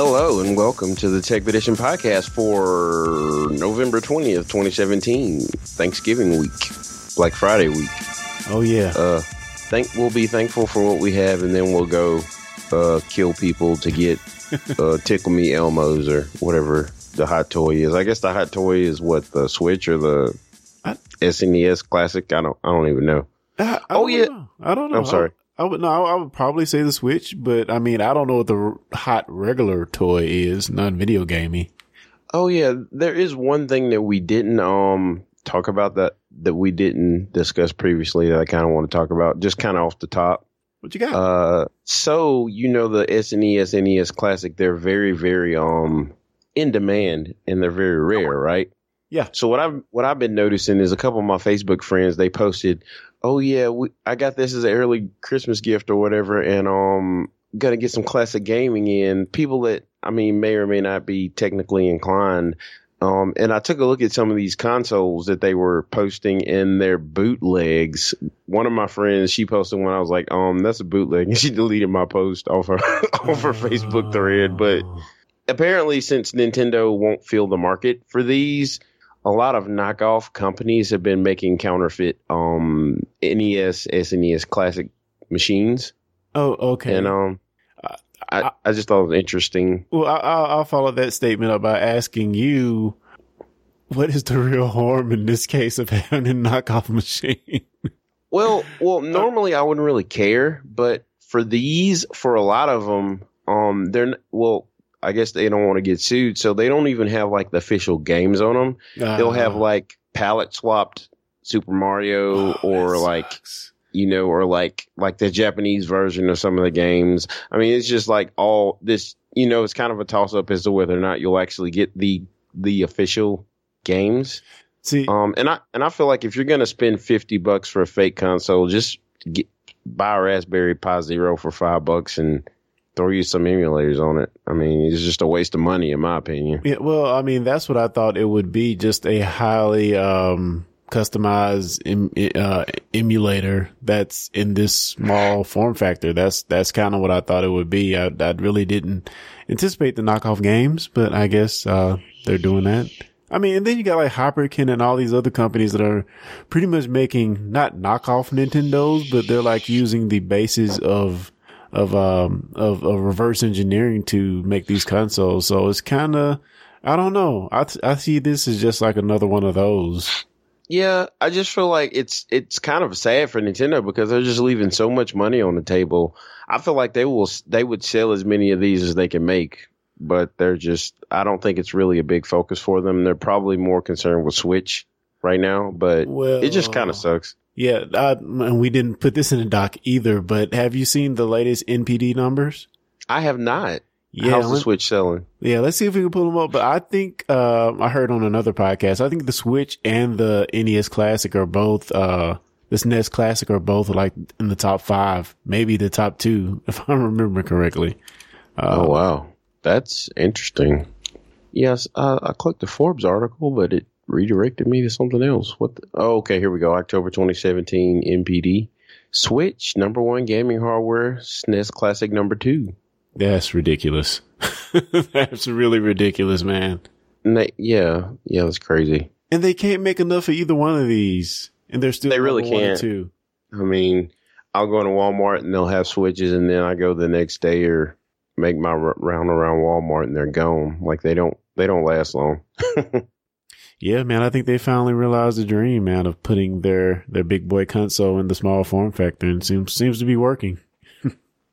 Hello and welcome to the Techpedition podcast for November 20th, 2017, Thanksgiving week, Black Friday week. Oh yeah. Uh, thank we'll be thankful for what we have, and then we'll go uh, kill people to get uh, Tickle Me Elmos or whatever the hot toy is. I guess the hot toy is what the Switch or the I- SNES Classic. I don't. I don't even know. I, I Oh, don't yeah. know. I don't know. I'm sorry. I, would no. I would probably say the Switch, but I mean, I don't know what the hot regular toy is. Non video gamey. Oh yeah, there is one thing that we didn't um talk about that that we didn't discuss previously that I kind of want to talk about, just kind of off the top. What you got? Uh, so you know the SNES NES Classic, they're very very um in demand and they're very rare, right? Yeah. So what I've what I've been noticing is a couple of my Facebook friends they posted, oh yeah, we, I got this as an early Christmas gift or whatever, and um gonna get some classic gaming in. People that I mean may or may not be technically inclined. Um, and I took a look at some of these consoles that they were posting in their bootlegs. One of my friends, she posted one. I was like, um, that's a bootleg, and she deleted my post off her off her Facebook thread. But apparently, since Nintendo won't fill the market for these, a lot of knockoff companies have been making counterfeit um NES, SNES classic machines, oh, okay. and um, I- I, I just thought it was interesting. well, I, I'll, I'll follow that statement up by asking you, what is the real harm in this case of having a knockoff machine? Well, well, normally I wouldn't really care, but for these, for a lot of them, um, they're well. I guess they don't want to get sued, so they don't even have like the official games on them. They'll have Uh, like palette swapped Super Mario oh, or like sucks. you know, or like like the Japanese version of some of the games. I mean, it's just like all this, you know, it's kind of a toss up as to whether or not you'll actually get the the official games. See, Um, and I and I feel like if you're gonna spend fifty bucks for a fake console, just get buy a Raspberry Pi Zero for five bucks and throw you some emulators on it. I mean, it's just a waste of money, in my opinion. Yeah, well, I mean, that's what I thought it would be just a highly um, customized em, uh, emulator that's in this small form factor. That's that's kind of what I thought it would be. I, I really didn't anticipate the knockoff games, but I guess uh, they're doing that. I mean, and then you got like Hyperkin and all these other companies that are pretty much making not knockoff Nintendos, but they're like using the basis of of um of, of reverse engineering to make these consoles. So it's kind of I don't know. I I see this as just like another one of those. Yeah, I just feel like it's it's kind of sad for Nintendo because they're just leaving so much money on the table. I feel like they will they would sell as many of these as they can make, but they're just I don't think it's really a big focus for them. They're probably more concerned with Switch right now, but Well, it just kind of sucks. Yeah, I, and we didn't put this in the doc either. But have you seen the latest NPD numbers? I have not. Yeah, How's the Switch selling? Yeah, let's see if we can pull them up. But I think uh, I heard on another podcast. I think the Switch and the NES Classic are both. Uh, this NES Classic are both like in the top five, maybe the top two, if I remember correctly. Uh, oh wow, that's interesting. Yes, uh, I clicked the Forbes article, but it redirected me to something else. What? The, oh, okay, here we go. October 2017 NPD. Switch number one gaming hardware. SNES Classic number two. That's ridiculous. That's really ridiculous, man. Na- yeah, yeah, that's crazy. And they can't make enough of either one of these, and they're still They really number one and can't. two. I mean, I'll go to Walmart and they'll have switches, and then I go the next day or make my r- round around Walmart and they're gone. Like they don't they don't last long. Yeah, man, I think they finally realized the dream, man, of putting their their big boy console in the small form factor, and seems seems to be working.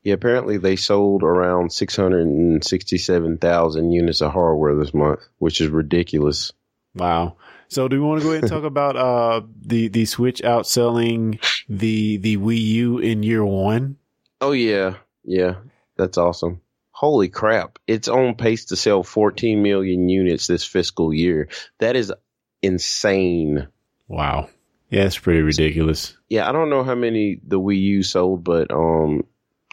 Yeah, apparently they sold around 667,000 units of hardware this month, which is ridiculous. Wow. So, do we want to go ahead and talk about uh the the Switch outselling the the Wii U in year one? Oh yeah, yeah, that's awesome. Holy crap. It's on pace to sell 14 million units this fiscal year. That is insane. Wow. Yeah, it's pretty ridiculous. Yeah, I don't know how many the Wii U sold, but um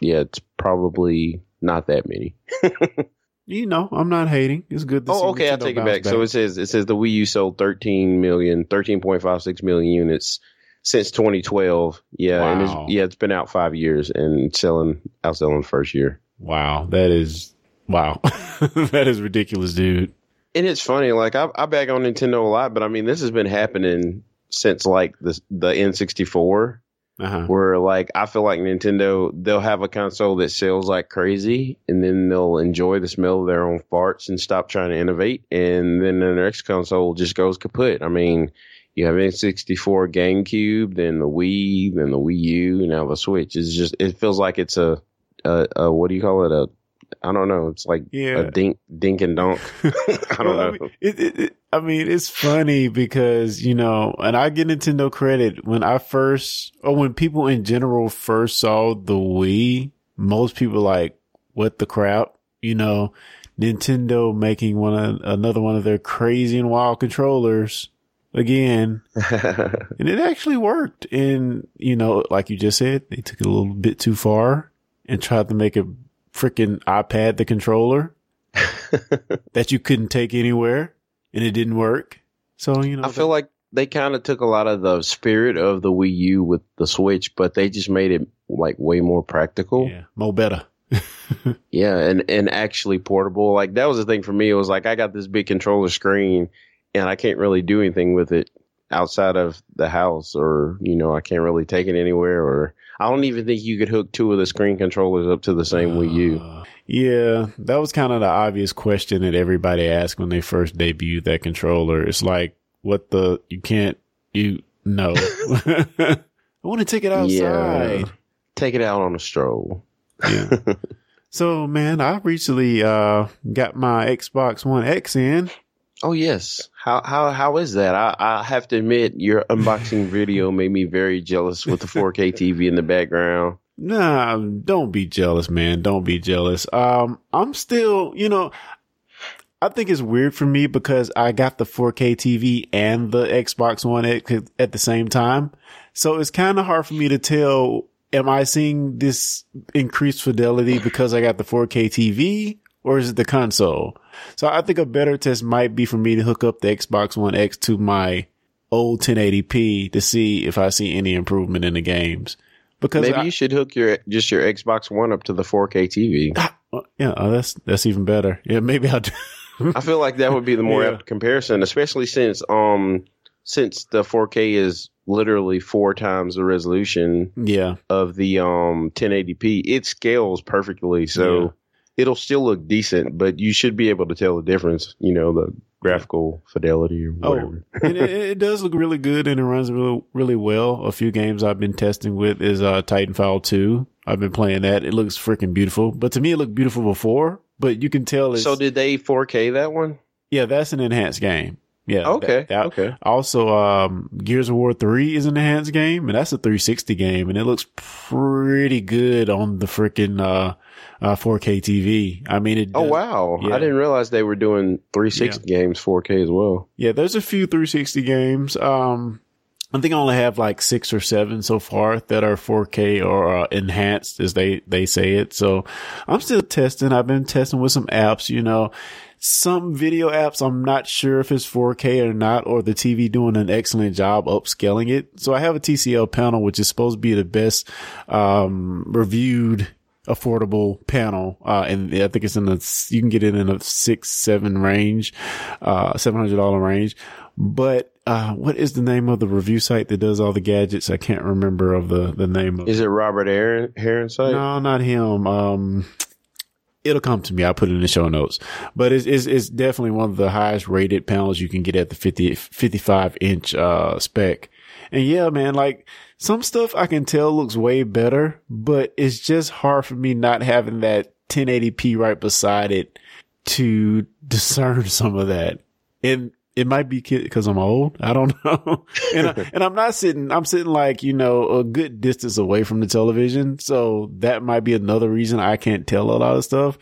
yeah, it's probably not that many. You know, I'm not hating. It's good. To see Oh, okay, I'll take it bounce back. So it says it says the Wii U sold 13 million, 13.56 million units since 2012. Yeah, and it's yeah, it's been out 5 years and selling outselling the first year. Wow, that is wow. that is ridiculous, dude. And it's funny, like I, I bag on Nintendo a lot, but I mean, this has been happening since like the the N64, Uh-huh. where like I feel like Nintendo they'll have a console that sells like crazy, and then they'll enjoy the smell of their own farts and stop trying to innovate, and then the next console just goes kaput. I mean, you have N64, GameCube, then the Wii, then the Wii U, now the Switch. It's just it feels like it's a, a, a what do you call it a I don't know. It's like Yeah. a dink, dink and dunk. I don't Well, know. mean, it, it, it, I mean, it's funny because, you know, and I give Nintendo credit when I first, or when people in general first saw the Wii, most people like, what the crap? You know, Nintendo making one of, another one of their crazy and wild controllers again. And it actually worked. And, you know, like you just said, they took it a little bit too far and tried to make a freaking iPad the controller that you couldn't take anywhere and it didn't work. So, you know, I feel like they kind of took a lot of the spirit of the Wii U with the Switch, but they just made it like way more practical. yeah, more better. Yeah, and and actually portable. Like that was the thing for me. It was like I got this big controller screen, and I can't really do anything with it outside of the house, or you know, I can't really take it anywhere. Or I don't even think you could hook two of the screen controllers up to the same Wii U. Uh, yeah, that was kind of the obvious question that everybody asked when they first debuted that controller. It's like, what the, you can't, you, no. I want to take it outside. Yeah, take it out on a stroll. Yeah. so man, I recently uh got my Xbox One X in. Oh yes. How how how is that? I I have to admit your unboxing video made me very jealous with the 4K TV in the background. Nah, don't be jealous, man. Don't be jealous. Um, I'm still, you know, I think it's weird for me because I got the 4K TV and the Xbox One X at the same time. So it's kind of hard for me to tell, am I seeing this increased fidelity because I got the 4K TV or is it the console? So I think a better test might be for me to hook up the Xbox One X to my old 1080p to see if I see any improvement in the games. Because Maybe I- you should hook your just your Xbox One up to the 4K TV. Ah, yeah, oh, that's that's even better. Yeah, maybe I'll do. I feel like that would be the more Yeah. apt comparison, especially since um since the 4K is literally four times the resolution yeah, of the um 1080p. It scales perfectly, so. It'll still look decent, but you should be able to tell the difference. You know, the graphical fidelity or Oh, whatever. and it, it does look really good and it runs really really well. A few games I've been testing with is uh Titanfall two. I've been playing that. It looks freaking beautiful. But to me, it looked beautiful before. But you can tell it's so did they 4K that one? yeah, that's an enhanced game. Yeah. Okay, that- that- okay. Also, um, Gears of War 3 is an enhanced game, and that's a 360 game, and it looks pretty good on the freaking, uh, uh, 4K TV. I mean, it. Oh wow! Yeah. I didn't realize they were doing 360 games 4K as well. Yeah, there's a few 360 games. Um, I think I only have like six or seven so far that are 4K or uh, enhanced, as they they say it. So I'm still testing. I've been testing with some apps. You know, some video apps I'm not sure if it's 4K or not, or the TV doing an excellent job upscaling it. So I have a TCL panel, which is supposed to be the best um, reviewed affordable panel. Uh, and I think it's in the, you can get it in a six, seven range, uh, $700 range. But, uh, what is the name of the review site that does all the gadgets? I can't remember of the, the name of Is it Robert Aaron Heron site? No, not him. Um, it'll come to me. I'll put it in the show notes, but it's, it's, it's definitely one of the highest rated panels you can get at the 50, 55 inch, uh, spec. And yeah, man, like some stuff I can tell looks way better, but it's just hard for me not having that 1080p right beside it to discern some of that. And it might be because I'm old. I don't know. and, I, and I'm not sitting, I'm sitting like, you know, a good distance away from the television. So that might be another reason I can't tell a lot of stuff,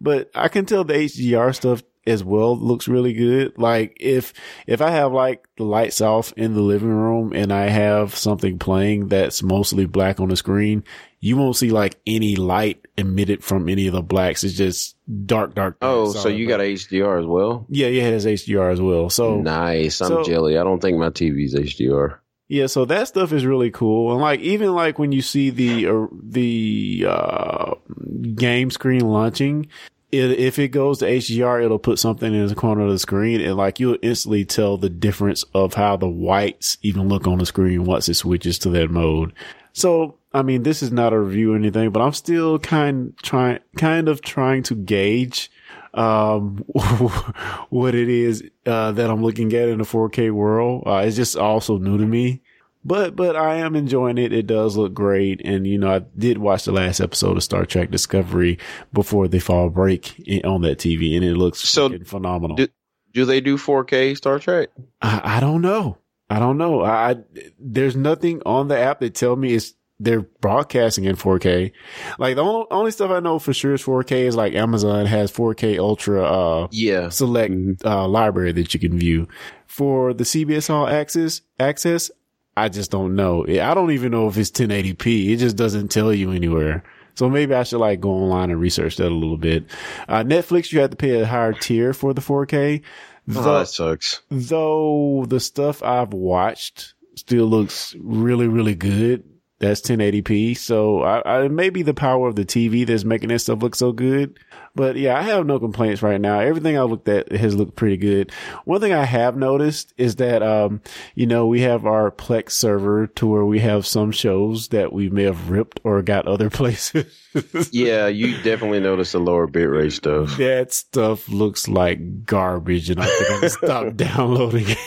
but I can tell the HDR stuff as well looks really good. Like if, if I have like the lights off in the living room and I have something playing that's mostly black on the screen, you won't see like any light emitted from any of the blacks. It's just dark, dark. dark, Oh, so you got HDR as well? Yeah, yeah, it has HDR as well. So nice. I'm so- jelly. I don't think my TV's HDR. yeah, so that stuff is really cool. And like even like when you see the uh, the uh game screen launching, it, if it goes to HDR, it'll put something in the corner of the screen and like you'll instantly tell the difference of how the whites even look on the screen once it switches to that mode. So, I mean, this is not a review or anything, but I'm still kind trying, kind of trying to gauge, um, what it is, uh, that I'm looking at in the 4K world. Uh, it's just also new to me but but I am enjoying it. It does look great, and you know I did watch the last episode of Star Trek Discovery before the fall break on that TV, and it looks so phenomenal. Do, do they do 4K Star Trek? I, I don't know. I don't know. I there's nothing on the app that tell me it's they're broadcasting in 4K. Like the only, only stuff I know for sure is 4K is like Amazon has 4K Ultra uh yeah select mm-hmm. uh library that you can view. For the CBS All Access access, I just don't know. I don't even know if it's 1080p. It just doesn't tell you anywhere. So maybe I should like go online and research that a little bit. Uh, Netflix, you have to pay a higher tier for the 4K. Though, oh, that sucks. Though the stuff I've watched still looks really, really good. That's 1080p. So I, I maybe the power of the TV that's making that stuff look so good. But yeah, I have no complaints right now. Everything I looked at has looked pretty good. One thing I have noticed is that, um, you know, we have our Plex server to where we have some shows that we may have ripped or got other places. yeah, you definitely notice the lower bitrate stuff. That stuff looks like garbage and I think I'm going to stop downloading it.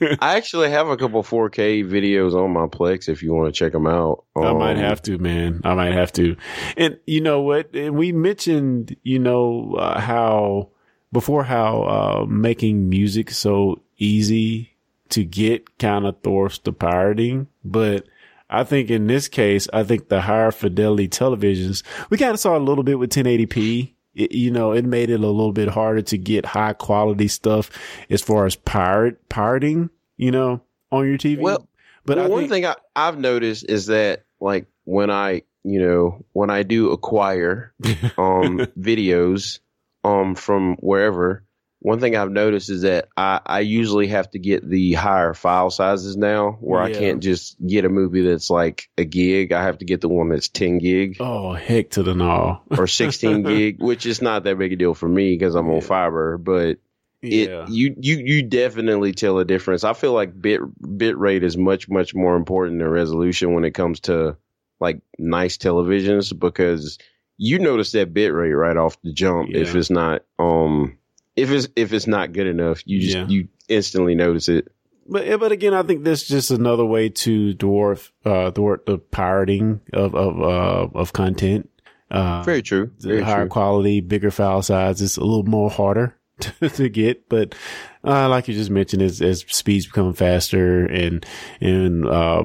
I actually have a couple 4K videos on my Plex if you want to check them out. Um, I might um, have to, man. I might have to. And you know what? And we mentioned, you know, uh, how before how uh, making music so easy to get kind of thwarts the pirating, but I think in this case, I think the higher fidelity televisions, we kind of saw a little bit with 1080p. It, you know, it made it a little bit harder to get high quality stuff as far as pirate pirating, you know, on your TV. Well, but well, one thing I, I've noticed is that like when I, you know, when I do acquire um videos um from wherever, one thing I've noticed is that I, I usually have to get the higher file sizes now where yeah. I can't just get a movie that's like a gig. I have to get the one that's 10 gig. Oh, heck to the no. or 16 gig, which is not that big a deal for me because I'm yeah. on fiber, but it, yeah. you, you, you definitely tell a difference. I feel like bit, bit rate is much, much more important than resolution when it comes to like nice televisions because you notice that bit rate right off the jump if it's not, um, if it's if it's not good enough, you just yeah. you instantly notice it. But but again, I think this is just another way to dwarf uh dwarf the pirating of of uh, of content. Uh, Very true. Very higher true. quality, bigger file size. It's a little more harder to, to get, but uh, like you just mentioned, as, as speeds become faster and and uh,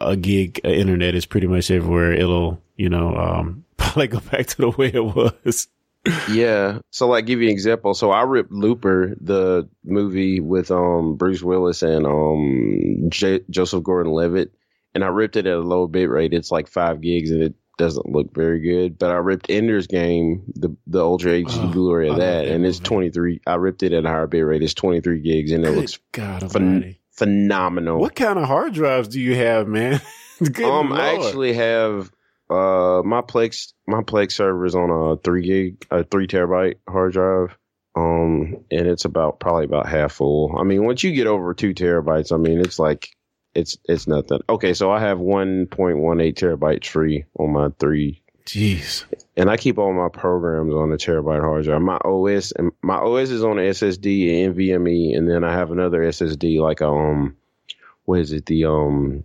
a gig internet is pretty much everywhere, it'll you know um, probably go back to the way it was yeah. So like give you an example. So I ripped Looper, the movie with um Bruce Willis and um J- Joseph Gordon-Levitt, and I ripped it at a low bit rate. It's like five gigs and it doesn't look very good. But I ripped Ender's Game, the the Ultra HD oh, Blu-ray of that, and it's 23. I ripped it at a higher bit rate. It's 23 gigs and it good looks God phen- phenomenal. What kind of hard drives do you have, man? um, Lord. I actually have uh, my Plex my Plex server is on a three gig, a three terabyte hard drive. Um, and it's about probably about half full. I mean, once you get over two terabytes, I mean, it's like it's it's nothing. Okay, so I have one point one eight terabytes free on my three. Jeez. And I keep all my programs on a terabyte hard drive. My OS and my OS is on an SSD and NVMe, and then I have another SSD like um, what is it? The um,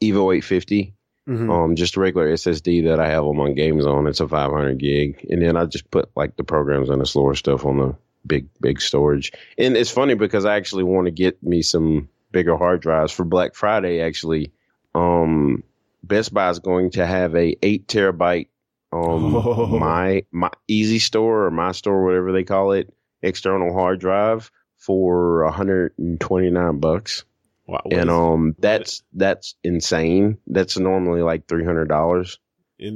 Evo eight fifty Mm-hmm. Um, just a regular SSD that I have on my games on. It's a 500 gig, and then I just put like the programs and the slower stuff on the big big storage. And it's funny because I actually want to get me some bigger hard drives for Black Friday. Actually, um, Best Buy is going to have a eight terabyte um oh. my my Easy Store or my store whatever they call it external hard drive for 129 bucks. Wow, and um, that's that's insane. That's normally like three hundred dollars.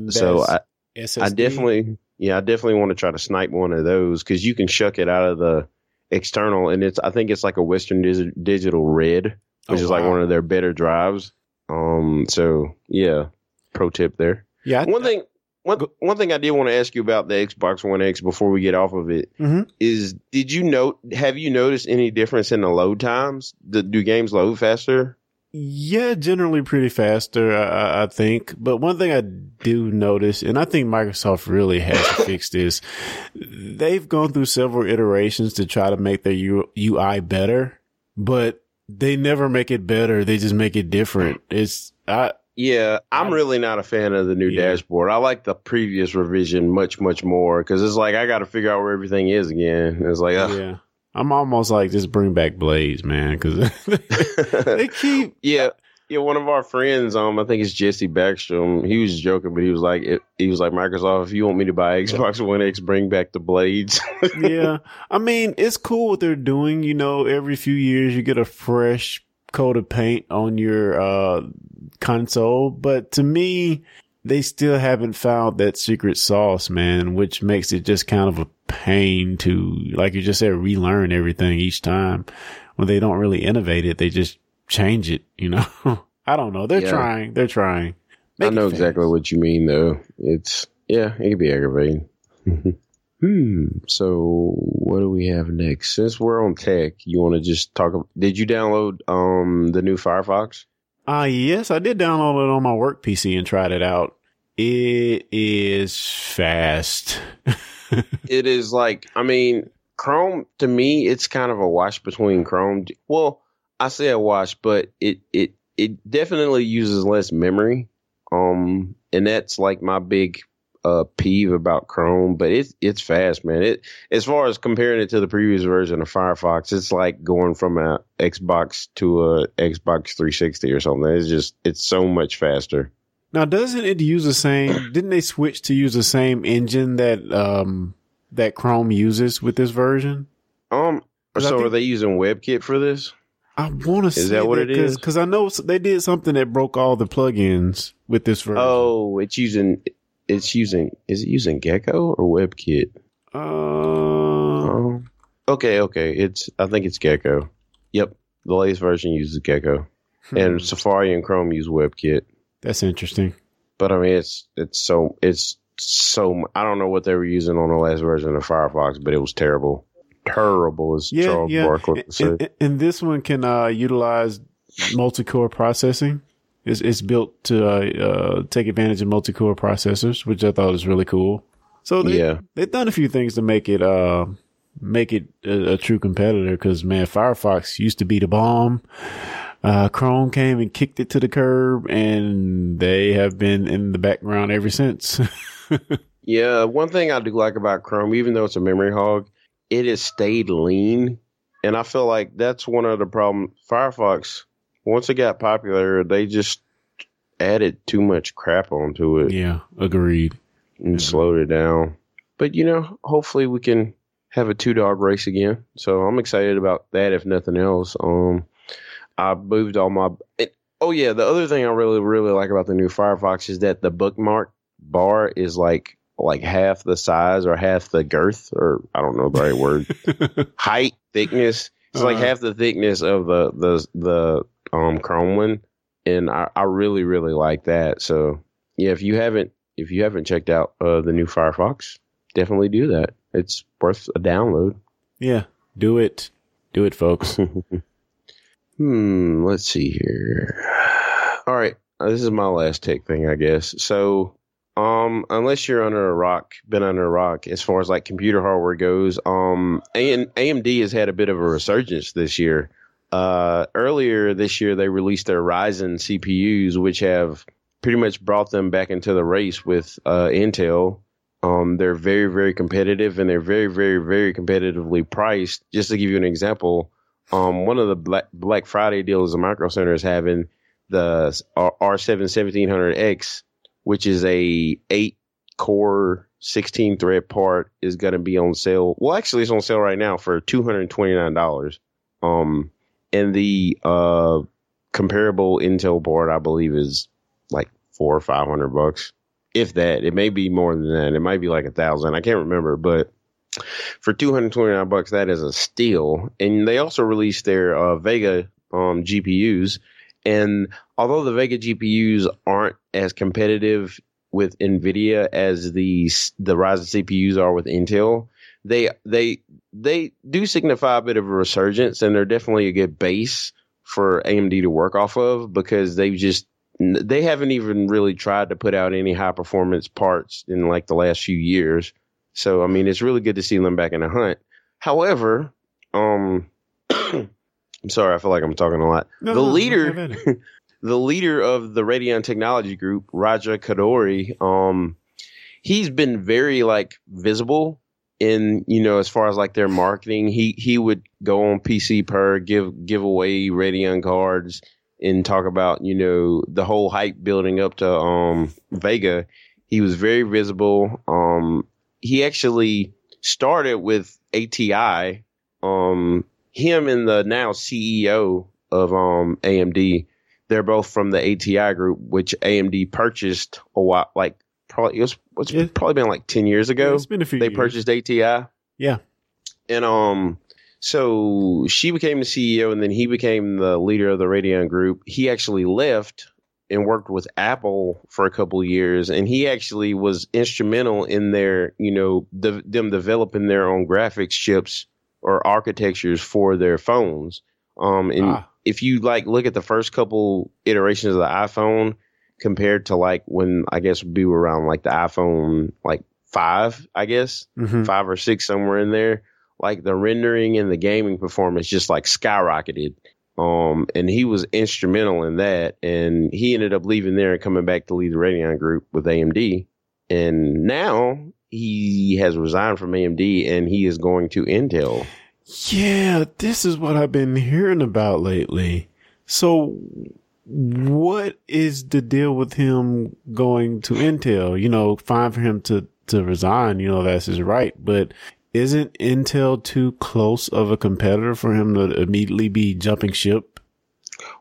So I, SSD? I definitely, yeah, I definitely want to try to snipe one of those because you can shuck it out of the external, and it's I think it's like a Western Digital Red, which oh, is like one of their better drives. Um, so yeah, pro tip there. Yeah, one thing one one thing I did want to ask you about the Xbox One X before we get off of it is, Mhm. did you note? Have you noticed any difference in the load times? Do, do games load faster? Yeah, generally pretty faster, I, I- I think. But one thing I do notice, and I think Microsoft really has to fix this, they've gone through several iterations to try to make their U- UI better, but they never make it better. They just make it different. It's, I, Yeah, I'm really not a fan of the new Yeah. dashboard. I like the previous revision much, much more because it's like I got to figure out where everything is again. It's like, ugh. yeah. I'm almost like, just bring back Blades, man, cause they keep, yeah, yeah. One of our friends, um, I think it's Jesse Backstrom. He was joking, but he was like, it, he was like, Microsoft, if you want me to buy Xbox One X, bring back the blades. yeah. I mean, it's cool what they're doing. You know, every few years you get a fresh coat of paint on your uh console, but to me, they still haven't found that secret sauce, man, which makes it just kind of a pain to, like you just said, relearn everything each time. When they don't really innovate it, they just change it, you know? I don't know. They're Yeah. trying. They're trying. I Make it know exactly what you mean, though. It's yeah, it can be aggravating. hmm. So what do we have next? Since we're on tech, you want to just talk? Did you download um the new Firefox? Uh, yes, I did download it on my work PC and tried it out. It is fast. it is like I mean, Chrome to me, it's kind of a wash between Chrome. Well, I say a wash, but it it it definitely uses less memory. Um, and that's like my big uh peeve about Chrome. But it's it's fast, man. It as far as comparing it to the previous version of Firefox, it's like going from a Xbox to a Xbox 360 or something. It's just it's so much faster. Now, doesn't it use the same? Didn't they switch to use the same engine that um that Chrome uses with this version? Um, so think- are they using WebKit for this? I want to say Is that what it is? Because I know they did something that broke all the plugins with this version. Oh, it's using it's using is it using Gecko or WebKit? Uh, Oh, okay, okay. It's I think it's Gecko. Yep, the latest version uses Gecko, hmm, and Safari and Chrome use WebKit. that's interesting. But I mean, it's it's so it's so I don't know what they were using on the last version of Firefox, but it was terrible, terrible as Yeah, Charles yeah. Barkley said. and- and this one can uh, utilize multi-core processing. It's, it's built to uh, uh, take advantage of multi-core processors, which I thought was really cool. So they, Yeah. they've done a few things to make it uh, make it a, a true competitor. Because man, Firefox used to be the bomb. Uh, Chrome came and kicked it to the curb, and they have been in the background ever since. Yeah, one thing I do like about Chrome, even though it's a memory hog, it has stayed lean, and I feel like that's one of the problems. Firefox, once it got popular, they just added too much crap onto it yeah, agreed. and Yeah. slowed it down. But you know, hopefully we can have a two dog race again. So I'm excited about that. If nothing else, um, I moved all my. It, oh yeah, the other thing I really really like about the new Firefox is that the bookmark bar is like like half the size or half the girth or I don't know the right word height thickness. It's like Uh-huh. half the thickness of the the the um Chrome one, and I, I really really like that. So yeah, if you haven't if you haven't checked out uh, the new Firefox, definitely do that. It's worth a download. yeah, do it, do it, folks. Hmm, let's see here. All right, uh, this is my last tech thing, I guess. So, um, unless you're under a rock, been under a rock, as far as like computer hardware goes, um, A- AMD has had a bit of a resurgence this year. Uh, earlier this year, they released their Ryzen CPUs, which have pretty much brought them back into the race with uh, Intel. Um, they're very, very competitive, and they're very, very, very competitively priced. Just to give you an example, um, one of the Black, Black Friday deals the Micro Center is having the R- R7 1700X, which is a eight core 16 thread part, is going to be on sale. Well, actually, it's on sale right now for $229. Um, and the uh, comparable Intel board, I believe, is like four or five hundred bucks, if that. It may be more than that. It might be like a thousand. I can't remember, but for 229 bucks that is a steal and they also released their uh, vega um, gpus and although the vega gpus aren't as competitive with Nvidia as the the Ryzen CPUs are with Intel. They they they do signify a bit of a resurgence, and they're definitely a good base for AMD to work off of because they've just they haven't even really tried to put out any high performance parts in like the last few years. So I mean, it's really good to see them back in the hunt. However, um, I'm sorry, I feel like I'm talking a lot. No, the leader, the leader of the Radeon Technology Group, Raja Koduri, um, he's been very like visible in you know as far as like their marketing. He he would go on PCPer give give away Radeon cards and talk about you know the whole hype building up to um Vega. He was very visible. Um, he actually started with ATI. Um, him and the now CEO of um AMD, they're both from the ATI group, which AMD purchased a while, like probably it was probably been like ten years ago. It's been a few. They years. purchased ATI. Yeah, and um, so she became the CEO, and then he became the leader of the Radeon group. He actually left and worked with Apple for a couple years, and he actually was instrumental in their, you know, the, them developing their own graphics chips or architectures for their phones. Um, and ah. if you like look at the first couple iterations of the iPhone compared to like when I guess we were around like the iPhone like five, I guess mm-hmm. five or six somewhere in there, like the rendering and the gaming performance just like skyrocketed. Um, and he was instrumental in that. And he ended up leaving there and coming back to lead the Radeon group with AMD. And now he has resigned from AMD and he is going to Intel. Yeah, this is what I've been hearing about lately. So what is the deal with him going to Intel? You know, fine for him to, to resign, you know, that's his right, but isn't Intel too close of a competitor for him to immediately be jumping ship?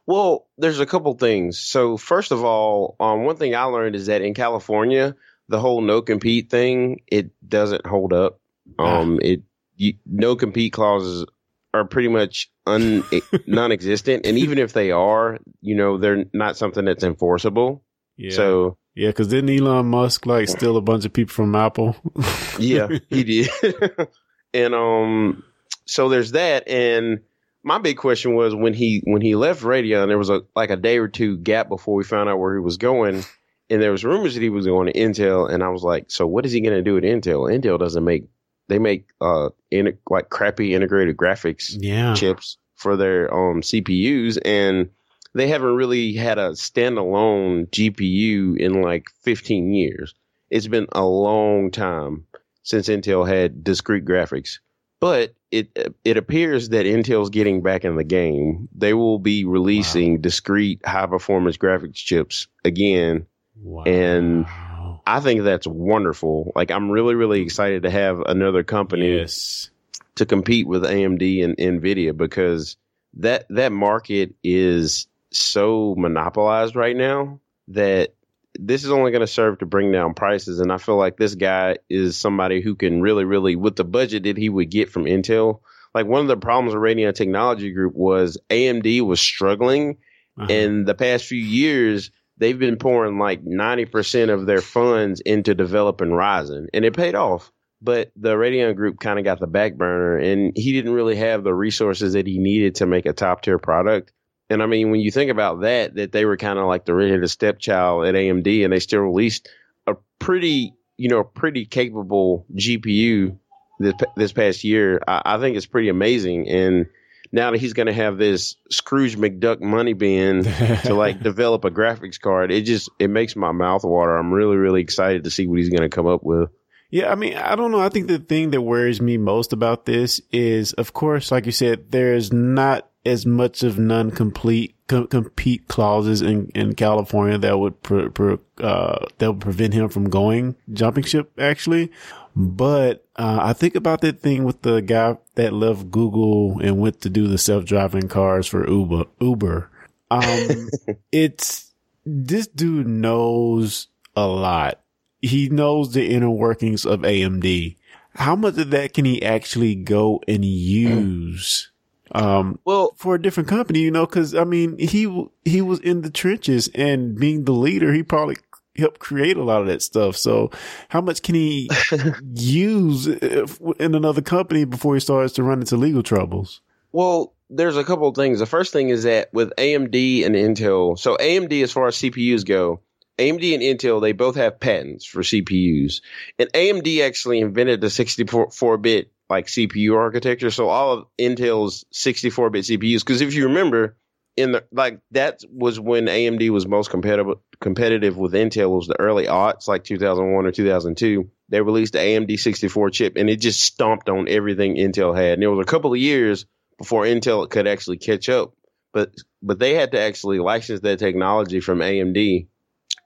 Well, there's a couple things. So first of all, um, one thing I learned is that in California, the whole no compete thing, it doesn't hold up. Ah. Um, it you, no compete clauses are pretty much un, non-existent, and even if they are, you know, they're not something that's enforceable. Yeah. So yeah, because didn't Elon Musk like steal a bunch of people from Apple? yeah, he did. and um, so there's that. And my big question was when he when he left Radeon, there was a like a day or two gap before we found out where he was going and there was rumors that he was going to Intel, and I was like, so what is he going to do at Intel? Intel doesn't make they make uh in, like crappy integrated graphics yeah. chips for their um CPUs, and they haven't really had a standalone GPU in like 15 years. It's been a long time since Intel had discrete graphics. But it it appears that Intel's getting back in the game. They will be releasing wow. discrete high performance graphics chips again Wow. And I think that's wonderful. Like I'm really, really excited to have another company yes. to compete with AMD and Nvidia because that that market is so monopolized right now that this is only going to serve to bring down prices. And I feel like this guy is somebody who can really, really, with the budget that he would get from Intel. Like one of the problems with Radeon Technology Group was AMD was struggling uh-huh. in the past few years they've been pouring like 90% of their funds into developing Ryzen and it paid off. But the Radeon group kind of got the back burner and he didn't really have the resources that he needed to make a top tier product. And I mean, when you think about that, that they were kind of like the redheaded stepchild at AMD and they still released a pretty, you know, pretty capable GPU this, this past year, I, I think it's pretty amazing. And now that he's going to have this Scrooge McDuck money bin to like develop a graphics card, it just it makes my mouth water. I'm really really excited to see what he's going to come up with. Yeah, I mean, I don't know. I think the thing that worries me most about this is, of course, like you said, there's not as much of non-complete com- compete clauses in, in California that would pre- pre- uh, that would prevent him from going jumping ship. Actually, but uh, I think about that thing with the guy that left Google and went to do the self-driving cars for Uber. Uber. Um, it's this dude knows a lot. He knows the inner workings of AMD. How much of that can he actually go and use? Um, well, for a different company, you know, cause I mean, he, he was in the trenches and being the leader, he probably helped create a lot of that stuff. So how much can he use if, in another company before he starts to run into legal troubles? Well, there's a couple of things. The first thing is that with AMD and Intel, so AMD as far as CPUs go, AMD and Intel, they both have patents for CPUs. And AMD actually invented the 64 bit like CPU architecture. So all of Intel's 64 bit CPUs, because if you remember, in the like that was when AMD was most competitive competitive with Intel was the early aughts like 2001 or 2002 they released the AMD 64 chip and it just stomped on everything Intel had and it was a couple of years before Intel could actually catch up but but they had to actually license that technology from AMD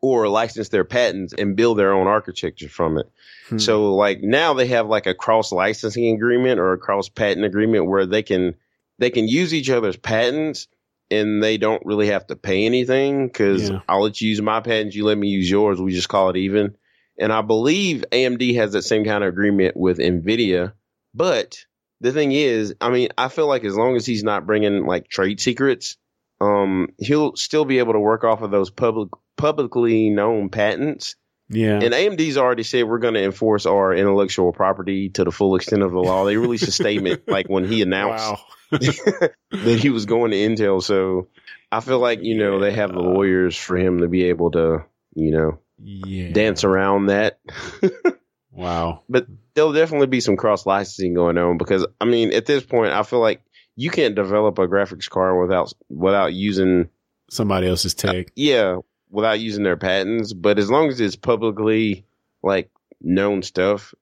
or license their patents and build their own architecture from it. Hmm. So like now they have like a cross licensing agreement or a cross patent agreement where they can they can use each other's patents and they don't really have to pay anything because yeah. I'll let you use my patents, you let me use yours. We just call it even. And I believe AMD has that same kind of agreement with Nvidia. But the thing is, I mean, I feel like as long as he's not bringing like trade secrets, um, he'll still be able to work off of those public publicly known patents. Yeah. And AMD's already said we're going to enforce our intellectual property to the full extent of the law. They released a statement like when he announced wow. that he was going to Intel. So I feel like, you know, they have the lawyers for him to be able to, you know, yeah. dance around that. wow. But there'll definitely be some cross licensing going on because, I mean, at this point, I feel like you can't develop a graphics card without without using somebody else's tech. Uh, yeah, without using their patents. But as long as it's publicly like known stuff,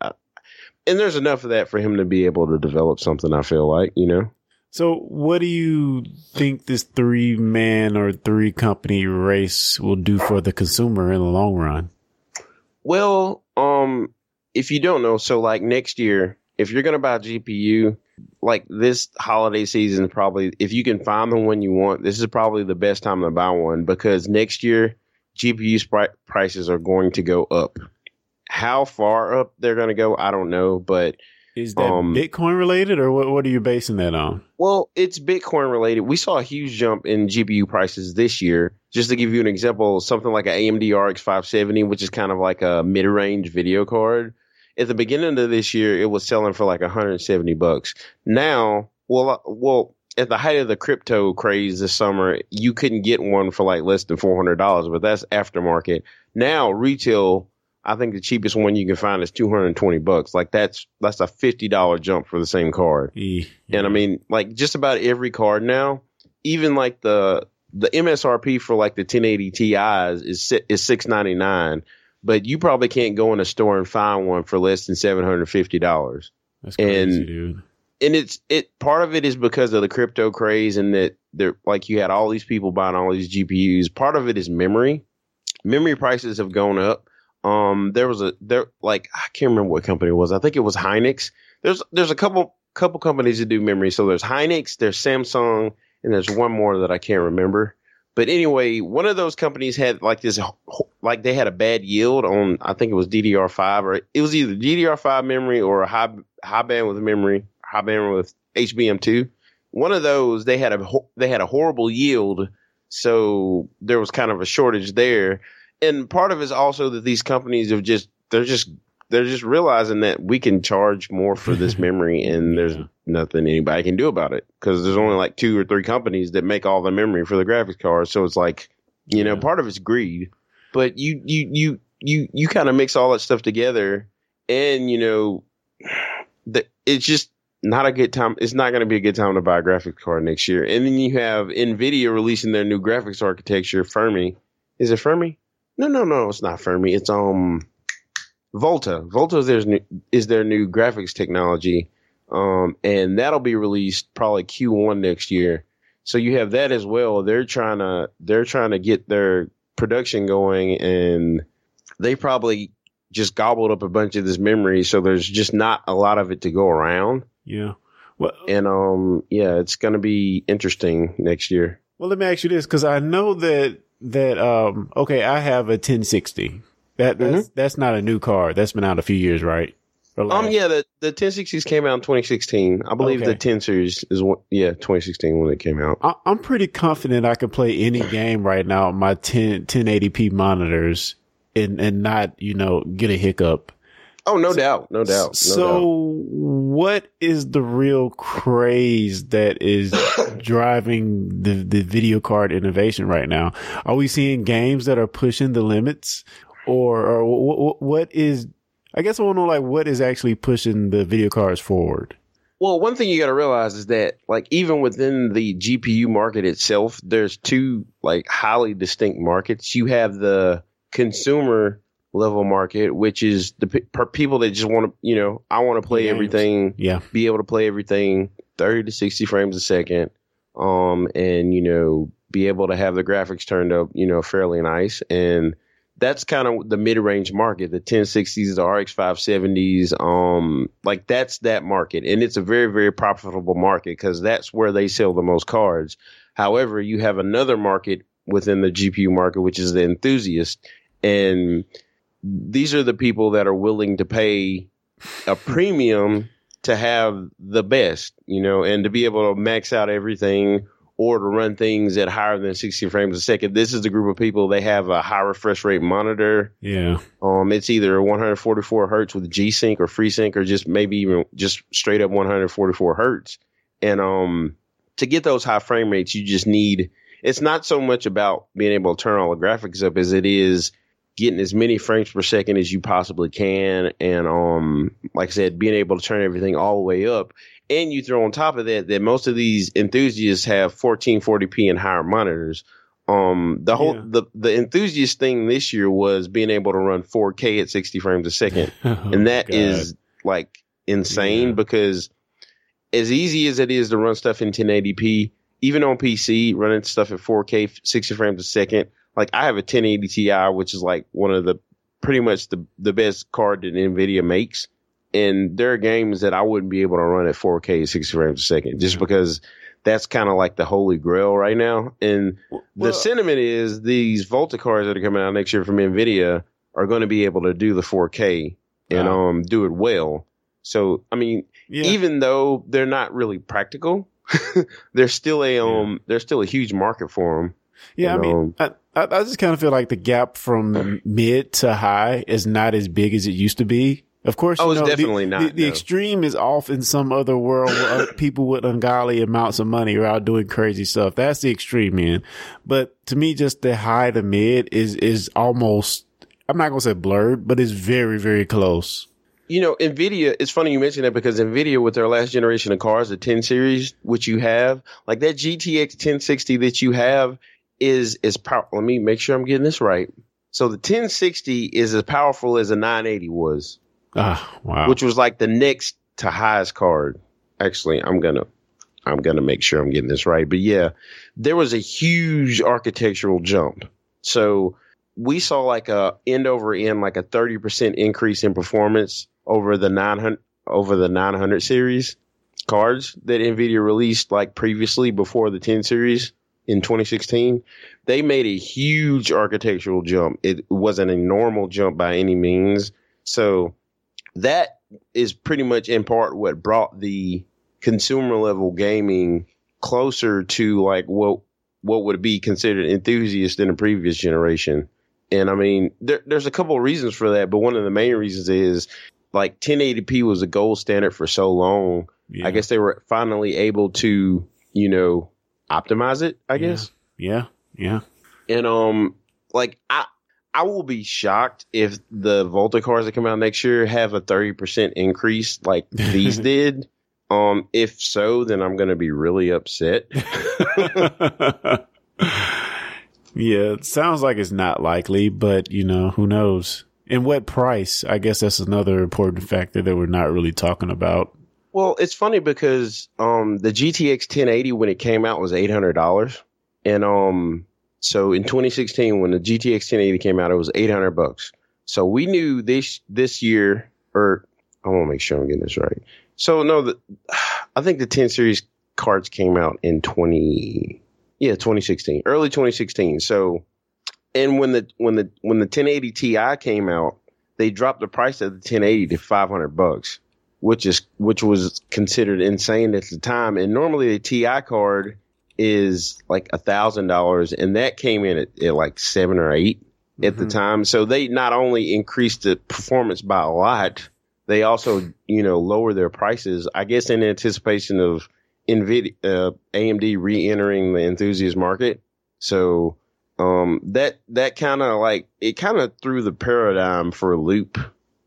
I, and there's enough of that for him to be able to develop something. I feel like you know. So, what do you think this three man or three company race will do for the consumer in the long run? Well, um, if you don't know, so like next year, if you're going to buy a GPU, like this holiday season, probably if you can find the one you want, this is probably the best time to buy one because next year GPU prices are going to go up. How far up they're going to go, I don't know, but is that um, Bitcoin related or what, what are you basing that on? Well, it's Bitcoin related. We saw a huge jump in GPU prices this year. Just to give you an example, something like an AMD RX 570, which is kind of like a mid range video card at the beginning of this year, it was selling for like 170 bucks. Now, well, uh, well, at the height of the crypto craze this summer, you couldn't get one for like less than $400, but that's aftermarket. Now, retail, I think the cheapest one you can find is 220 bucks. Like that's, that's a $50 jump for the same card. Yeah. And I mean, like just about every card now, even like the, the MSRP for like the 1080 Ti's is, is 699 but you probably can't go in a store and find one for less than seven hundred fifty dollars. That's crazy, and, dude. And it's it part of it is because of the crypto craze and that there like you had all these people buying all these GPUs. Part of it is memory. Memory prices have gone up. Um, there was a there like I can't remember what company it was. I think it was Hynix. There's there's a couple couple companies that do memory. So there's Hynix, there's Samsung, and there's one more that I can't remember. But anyway, one of those companies had like this, like they had a bad yield on, I think it was DDR5 or it was either DDR5 memory or a high, high bandwidth memory, high bandwidth HBM2. One of those, they had a, they had a horrible yield. So there was kind of a shortage there. And part of it is also that these companies have just, they're just they're just realizing that we can charge more for this memory and there's yeah. Nothing anybody can do about it because there's only like two or three companies that make all the memory for the graphics cards. So it's like, you yeah. know, part of it's greed, but you, you, you, you, you kind of mix all that stuff together and, you know, that it's just not a good time. It's not going to be a good time to buy a graphics card next year. And then you have Nvidia releasing their new graphics architecture, Fermi. Is it Fermi? No, no, no, it's not Fermi. It's, um, Volta. Volta is their new, is their new graphics technology, um, and that'll be released probably Q1 next year. So you have that as well. They're trying to they're trying to get their production going, and they probably just gobbled up a bunch of this memory, so there's just not a lot of it to go around. Yeah. Well, and um, yeah, it's going to be interesting next year. Well, let me ask you this because I know that that um, okay, I have a 1060 that that's, mm-hmm. that's not a new car. That's been out a few years, right? Um, yeah, the the 1060s came out in 2016. I believe okay. the 10 series is one, yeah 2016 when it came out. I, am pretty confident I can play any game right now on my 10 1080p monitors and and not you know get a hiccup. Oh, no so, doubt, no doubt. No so, doubt. what is the real craze that is driving the the video card innovation right now? Are we seeing games that are pushing the limits, or, or what is I guess I want to know like what is actually pushing the video cards forward. Well, one thing you got to realize is that like even within the GPU market itself, there's two like highly distinct markets. You have the consumer level market, which is the people that just want to, you know, I want to play Games. everything, yeah, be able to play everything 30 to 60 frames a second, um, and you know, be able to have the graphics turned up, you know, fairly nice and that's kind of the mid range market, the 1060s, the RX 570s. Um, like that's that market. And it's a very, very profitable market because that's where they sell the most cards. However, you have another market within the GPU market, which is the enthusiast. And these are the people that are willing to pay a premium to have the best, you know, and to be able to max out everything or to run things at higher than 60 frames a second. This is the group of people they have a high refresh rate monitor. Yeah. Um, it's either 144 hertz with G Sync or FreeSync, or just maybe even just straight up 144 hertz. And um, to get those high frame rates, you just need. It's not so much about being able to turn all the graphics up as it is getting as many frames per second as you possibly can, and um, like I said, being able to turn everything all the way up and you throw on top of that that most of these enthusiasts have 1440p and higher monitors. Um, the whole yeah. the the enthusiast thing this year was being able to run 4K at 60 frames a second, oh, and that God. is like insane yeah. because as easy as it is to run stuff in 1080p, even on PC, running stuff at 4K 60 frames a second. Like I have a 1080 Ti, which is like one of the pretty much the the best card that Nvidia makes and there are games that I wouldn't be able to run at 4K 60 frames a second just because that's kind of like the holy grail right now. And well, the sentiment is these Volta cards that are coming out next year from Nvidia are going to be able to do the 4K and wow. um do it well. So I mean, yeah. even though they're not really practical, there's still a um yeah. there's still a huge market for them. Yeah, and, I mean, um, I, I just kind of feel like the gap from mid to high is not as big as it used to be. Of course, oh, it's know, definitely the, not. The, the no. extreme is off in some other world where uh, people with ungodly amounts of money are out doing crazy stuff. That's the extreme man. But to me, just the high to mid is is almost. I'm not gonna say blurred, but it's very very close. You know, Nvidia. It's funny you mention that because Nvidia, with their last generation of cars, the 10 series, which you have, like that GTX 1060 that you have, is is power. Let me make sure I'm getting this right. So the 1060 is as powerful as a 980 was. Ah, wow. Which was like the next to highest card. Actually, I'm gonna I'm gonna make sure I'm getting this right. But yeah, there was a huge architectural jump. So we saw like a end over end, like a 30% increase in performance over the 900 over the 900 series cards that Nvidia released like previously before the 10 series in 2016. They made a huge architectural jump. It wasn't a normal jump by any means. So that is pretty much in part what brought the consumer level gaming closer to like what what would be considered enthusiast in the previous generation. And I mean, there, there's a couple of reasons for that, but one of the main reasons is like 1080p was a gold standard for so long. Yeah. I guess they were finally able to, you know, optimize it. I guess. Yeah. Yeah. And um, like I I will be shocked if the Volta cars that come out next year have a 30% increase like these did. Um, if so, then I'm going to be really upset. yeah, it sounds like it's not likely, but you know, who knows? And what price? I guess that's another important factor that we're not really talking about. Well, it's funny because um, the GTX 1080 when it came out was $800 and um so in 2016, when the GTX 1080 came out, it was 800 bucks. So we knew this this year, or I want to make sure I'm getting this right. So no, the, I think the 10 series cards came out in 20, yeah, 2016, early 2016. So, and when the when the when the 1080 Ti came out, they dropped the price of the 1080 to 500 bucks, which is which was considered insane at the time. And normally the TI card is like a thousand dollars, and that came in at, at like seven or 8 mm-hmm. at the mm-hmm. time. So they not only increased the performance by a lot, they also you know lower their prices. I guess in anticipation of Nvidia, uh, AMD re-entering the enthusiast market. So um, that that kind of like it kind of threw the paradigm for a loop.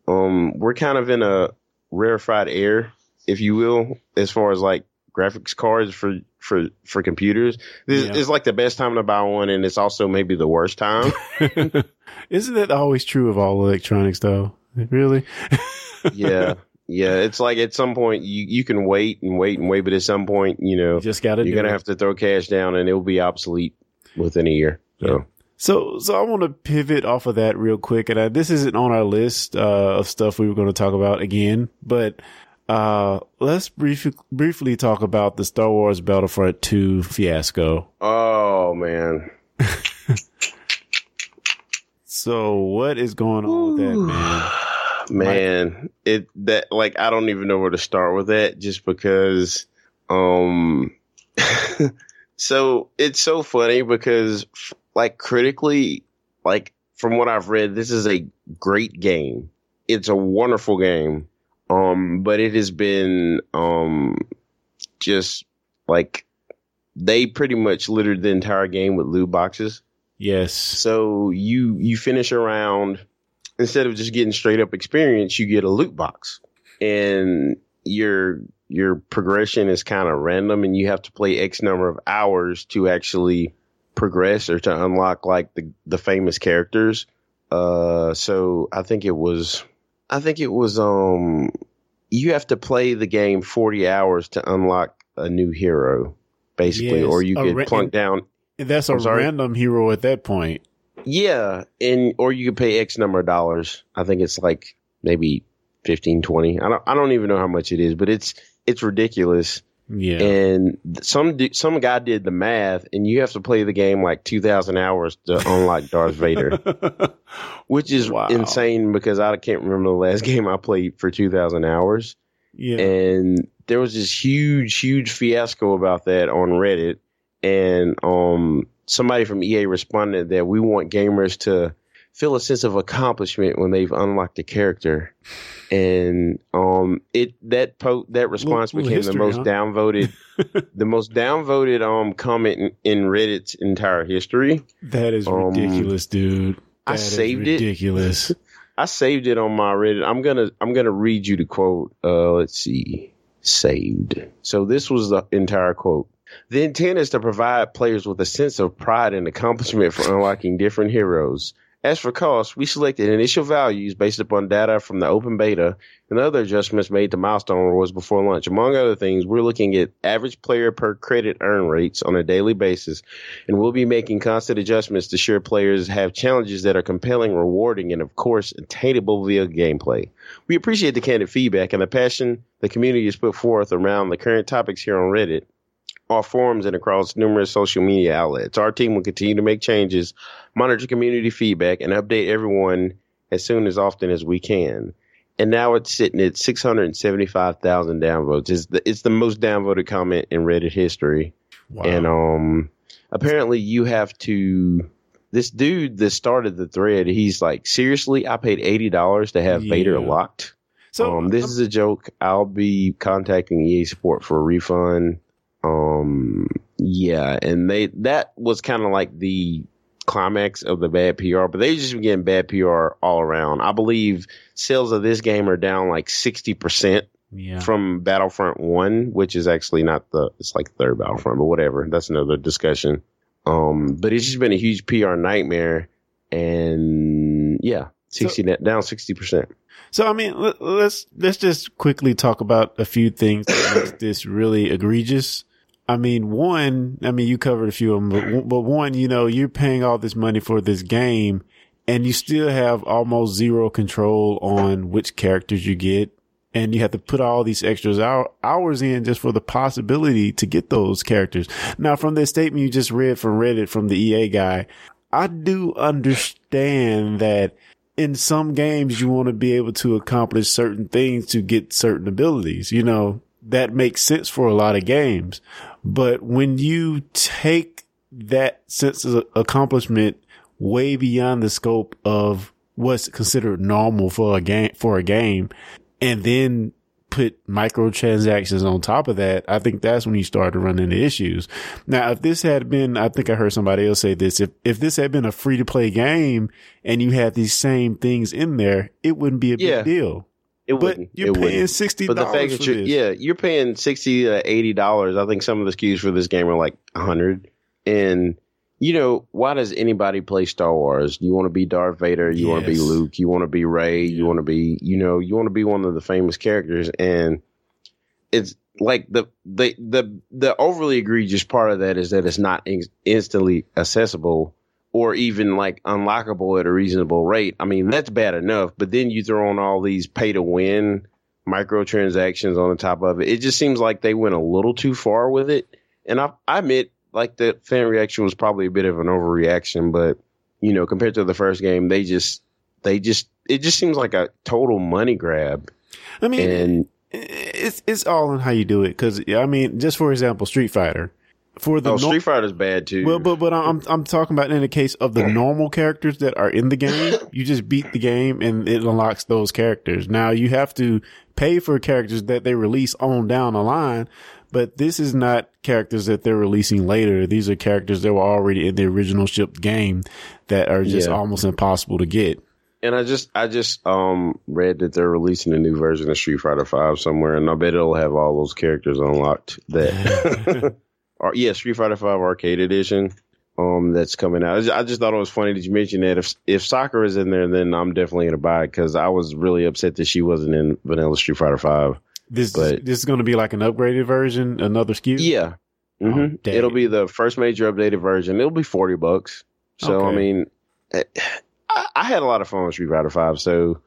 Um, we're kind of in a rarefied air, if you will, as far as like graphics cards for for for computers. This yeah. is like the best time to buy one, and it's also maybe the worst time. Isn't that always true of all electronics, though? Really? yeah. Yeah, it's like at some point you, you can wait and wait and wait, but at some point, you know, you just got to. You're gonna it. have to throw cash down, and it will be obsolete within a year. So. Yeah. So, so I want to pivot off of that real quick. And I, this isn't on our list, uh, of stuff we were going to talk about again, but, uh, let's briefly, briefly talk about the Star Wars Battlefront 2 fiasco. Oh, man. so what is going on with that, man? Man, it, that, like, I don't even know where to start with that just because, um, so it's so funny because like critically, like from what I've read, this is a great game. It's a wonderful game. Um, but it has been, um, just like they pretty much littered the entire game with loot boxes. Yes. So you, you finish around instead of just getting straight up experience, you get a loot box and your, your progression is kind of random and you have to play X number of hours to actually progress or to unlock like the the famous characters. Uh, so I think it was, I think it was um, you have to play the game forty hours to unlock a new hero, basically, yes, or you get ra- plunk down. That's a random hero at that point. Yeah, and or you could pay X number of dollars. I think it's like maybe 15, 20. I don't I don't even know how much it is, but it's it's ridiculous. Yeah. And some some guy did the math, and you have to play the game like two thousand hours to unlock Darth Vader, which is wow. insane because I can't remember the last game I played for two thousand hours. Yeah. And there was this huge, huge fiasco about that on Reddit, and um, somebody from EA responded that we want gamers to feel a sense of accomplishment when they've unlocked a character and um it that po- that response little, became little history, the most huh? downvoted the most downvoted um comment in, in, Reddit's entire history. That is um, ridiculous, dude. That I saved ridiculous. it. I saved it on my Reddit. I'm gonna I'm gonna read you the quote. Uh, let's see, saved. So this was the entire quote. The intent is to provide players with a sense of pride and accomplishment for unlocking different heroes. As for cost, we selected initial values based upon data from the open beta and other adjustments made to milestone rewards before launch. Among other things, we're looking at average player per credit earn rates on a daily basis, and we'll be making constant adjustments to ensure players have challenges that are compelling, rewarding, and of course, attainable via gameplay. We appreciate the candid feedback and the passion the community has put forth around the current topics here on Reddit our forums and across numerous social media outlets. Our team will continue to make changes, monitor community feedback, and update everyone as soon as often as we can. And now it's sitting at 675,000 downvotes. It's the, it's the most downvoted comment in Reddit history. Wow. And um, apparently you have to. This dude that started the thread, he's like, seriously, I paid eighty dollars to have yeah. Vader locked. So um, this um, is a joke. I'll be contacting EA Support for a refund. Um, yeah, and they that was kind of like the climax of the bad PR, but they just been getting bad PR all around. I believe sales of this game are down like sixty percent yeah. from Battlefront One, which is actually not the it's like third Battlefront, but whatever. That's another discussion. Um, but it's just been a huge PR nightmare, and yeah, sixty so, down sixty percent. So I mean, let's let's just quickly talk about a few things that makes this really egregious. I mean, one, I mean, you covered a few of them, but, but one, you know, you're paying all this money for this game and you still have almost zero control on which characters you get. And you have to put all these extras hours in just for the possibility to get those characters. Now, from the statement you just read from Reddit from the EA guy, I do understand that in some games you want to be able to accomplish certain things to get certain abilities. You know, that makes sense for a lot of games. But when you take that sense of accomplishment way beyond the scope of what's considered normal for a game, for a game, and then put microtransactions on top of that, I think that's when you start to run into issues. Now, if this had been, I think I heard somebody else say this, if, if this had been a free to play game and you had these same things in there, it wouldn't be a Yeah. big deal. It But wouldn't. you're it paying wouldn't. sixty But the dollars fact that you're, this. yeah, you're paying sixty to eighty dollars. I think some of the SKUs for this game are like a hundred. And you know, why does anybody play Star Wars? You want to be Darth Vader, you want to be Luke, you want to be Rey, you want to be, you know, you want to be one of the famous characters, and it's like the the the the overly egregious part of that is that it's not in- instantly accessible or even like unlockable at a reasonable rate. I mean, that's bad enough, but then you throw on all these pay to win microtransactions on the top of it. It just seems like they went a little too far with it. And I, I admit, like the fan reaction was probably a bit of an overreaction, but you know, compared to the first game, they just, they just, it just seems like a total money grab. I mean, And it's it's all in how you do it. Because I mean, just for example, Street Fighter. For the oh, nor- Street Fighter's bad too. Well, but but I'm I'm talking about in the case of the normal characters that are in the game, you just beat the game and it unlocks those characters. Now you have to pay for characters that they release on down the line, but this is not characters that they're releasing later. These are characters that were already in the original shipped game that are just Yeah. almost impossible to get. And I just I just um read that they're releasing a new version of Street Fighter Five somewhere, and I bet it'll have all those characters unlocked. That, or yeah, Street Fighter Five Arcade Edition, um, that's coming out. I just, thought it was funny that you mentioned that. If if Sakura is in there, then I'm definitely gonna buy it because I was really upset that she wasn't in Vanilla Street Fighter Five. This But- this is going to be like an upgraded version, another SKU. Yeah, hmm Oh, it'll be the first major updated version. It'll be forty bucks. So I mean, eh, I, I had a lot of fun with Street Fighter Five. So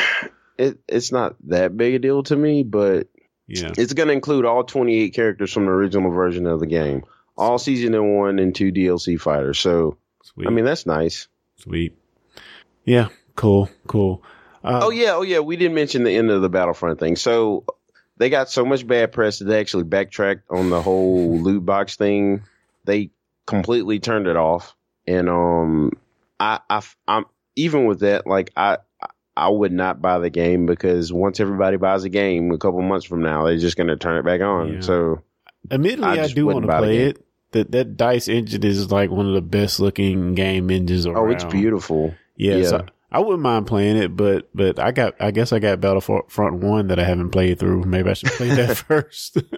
it it's not that big a deal to me, but yeah. it's going to include all twenty eight characters from the original version of the game, all season one and two DLC fighters. So Sweet. I mean, that's nice. sweet. Yeah. Cool. Cool. Uh, Oh yeah, oh yeah. We didn't mention the end of the Battlefront thing. So they got so much bad press that they actually backtracked on the whole loot box thing. They completely turned it off, and um, I, I, I'm even with that, like I, I would not buy the game because once everybody buys a game, a couple months from now, they're just going to turn it back on. Yeah. So Admittedly, I I, do want to play it. That that Dice engine is like one of the best looking game engines around. oh, it's beautiful. Yeah, Yeah. so I wouldn't mind playing it, but but I got I guess I got Battlefront One that I haven't played through. Maybe I should play that first.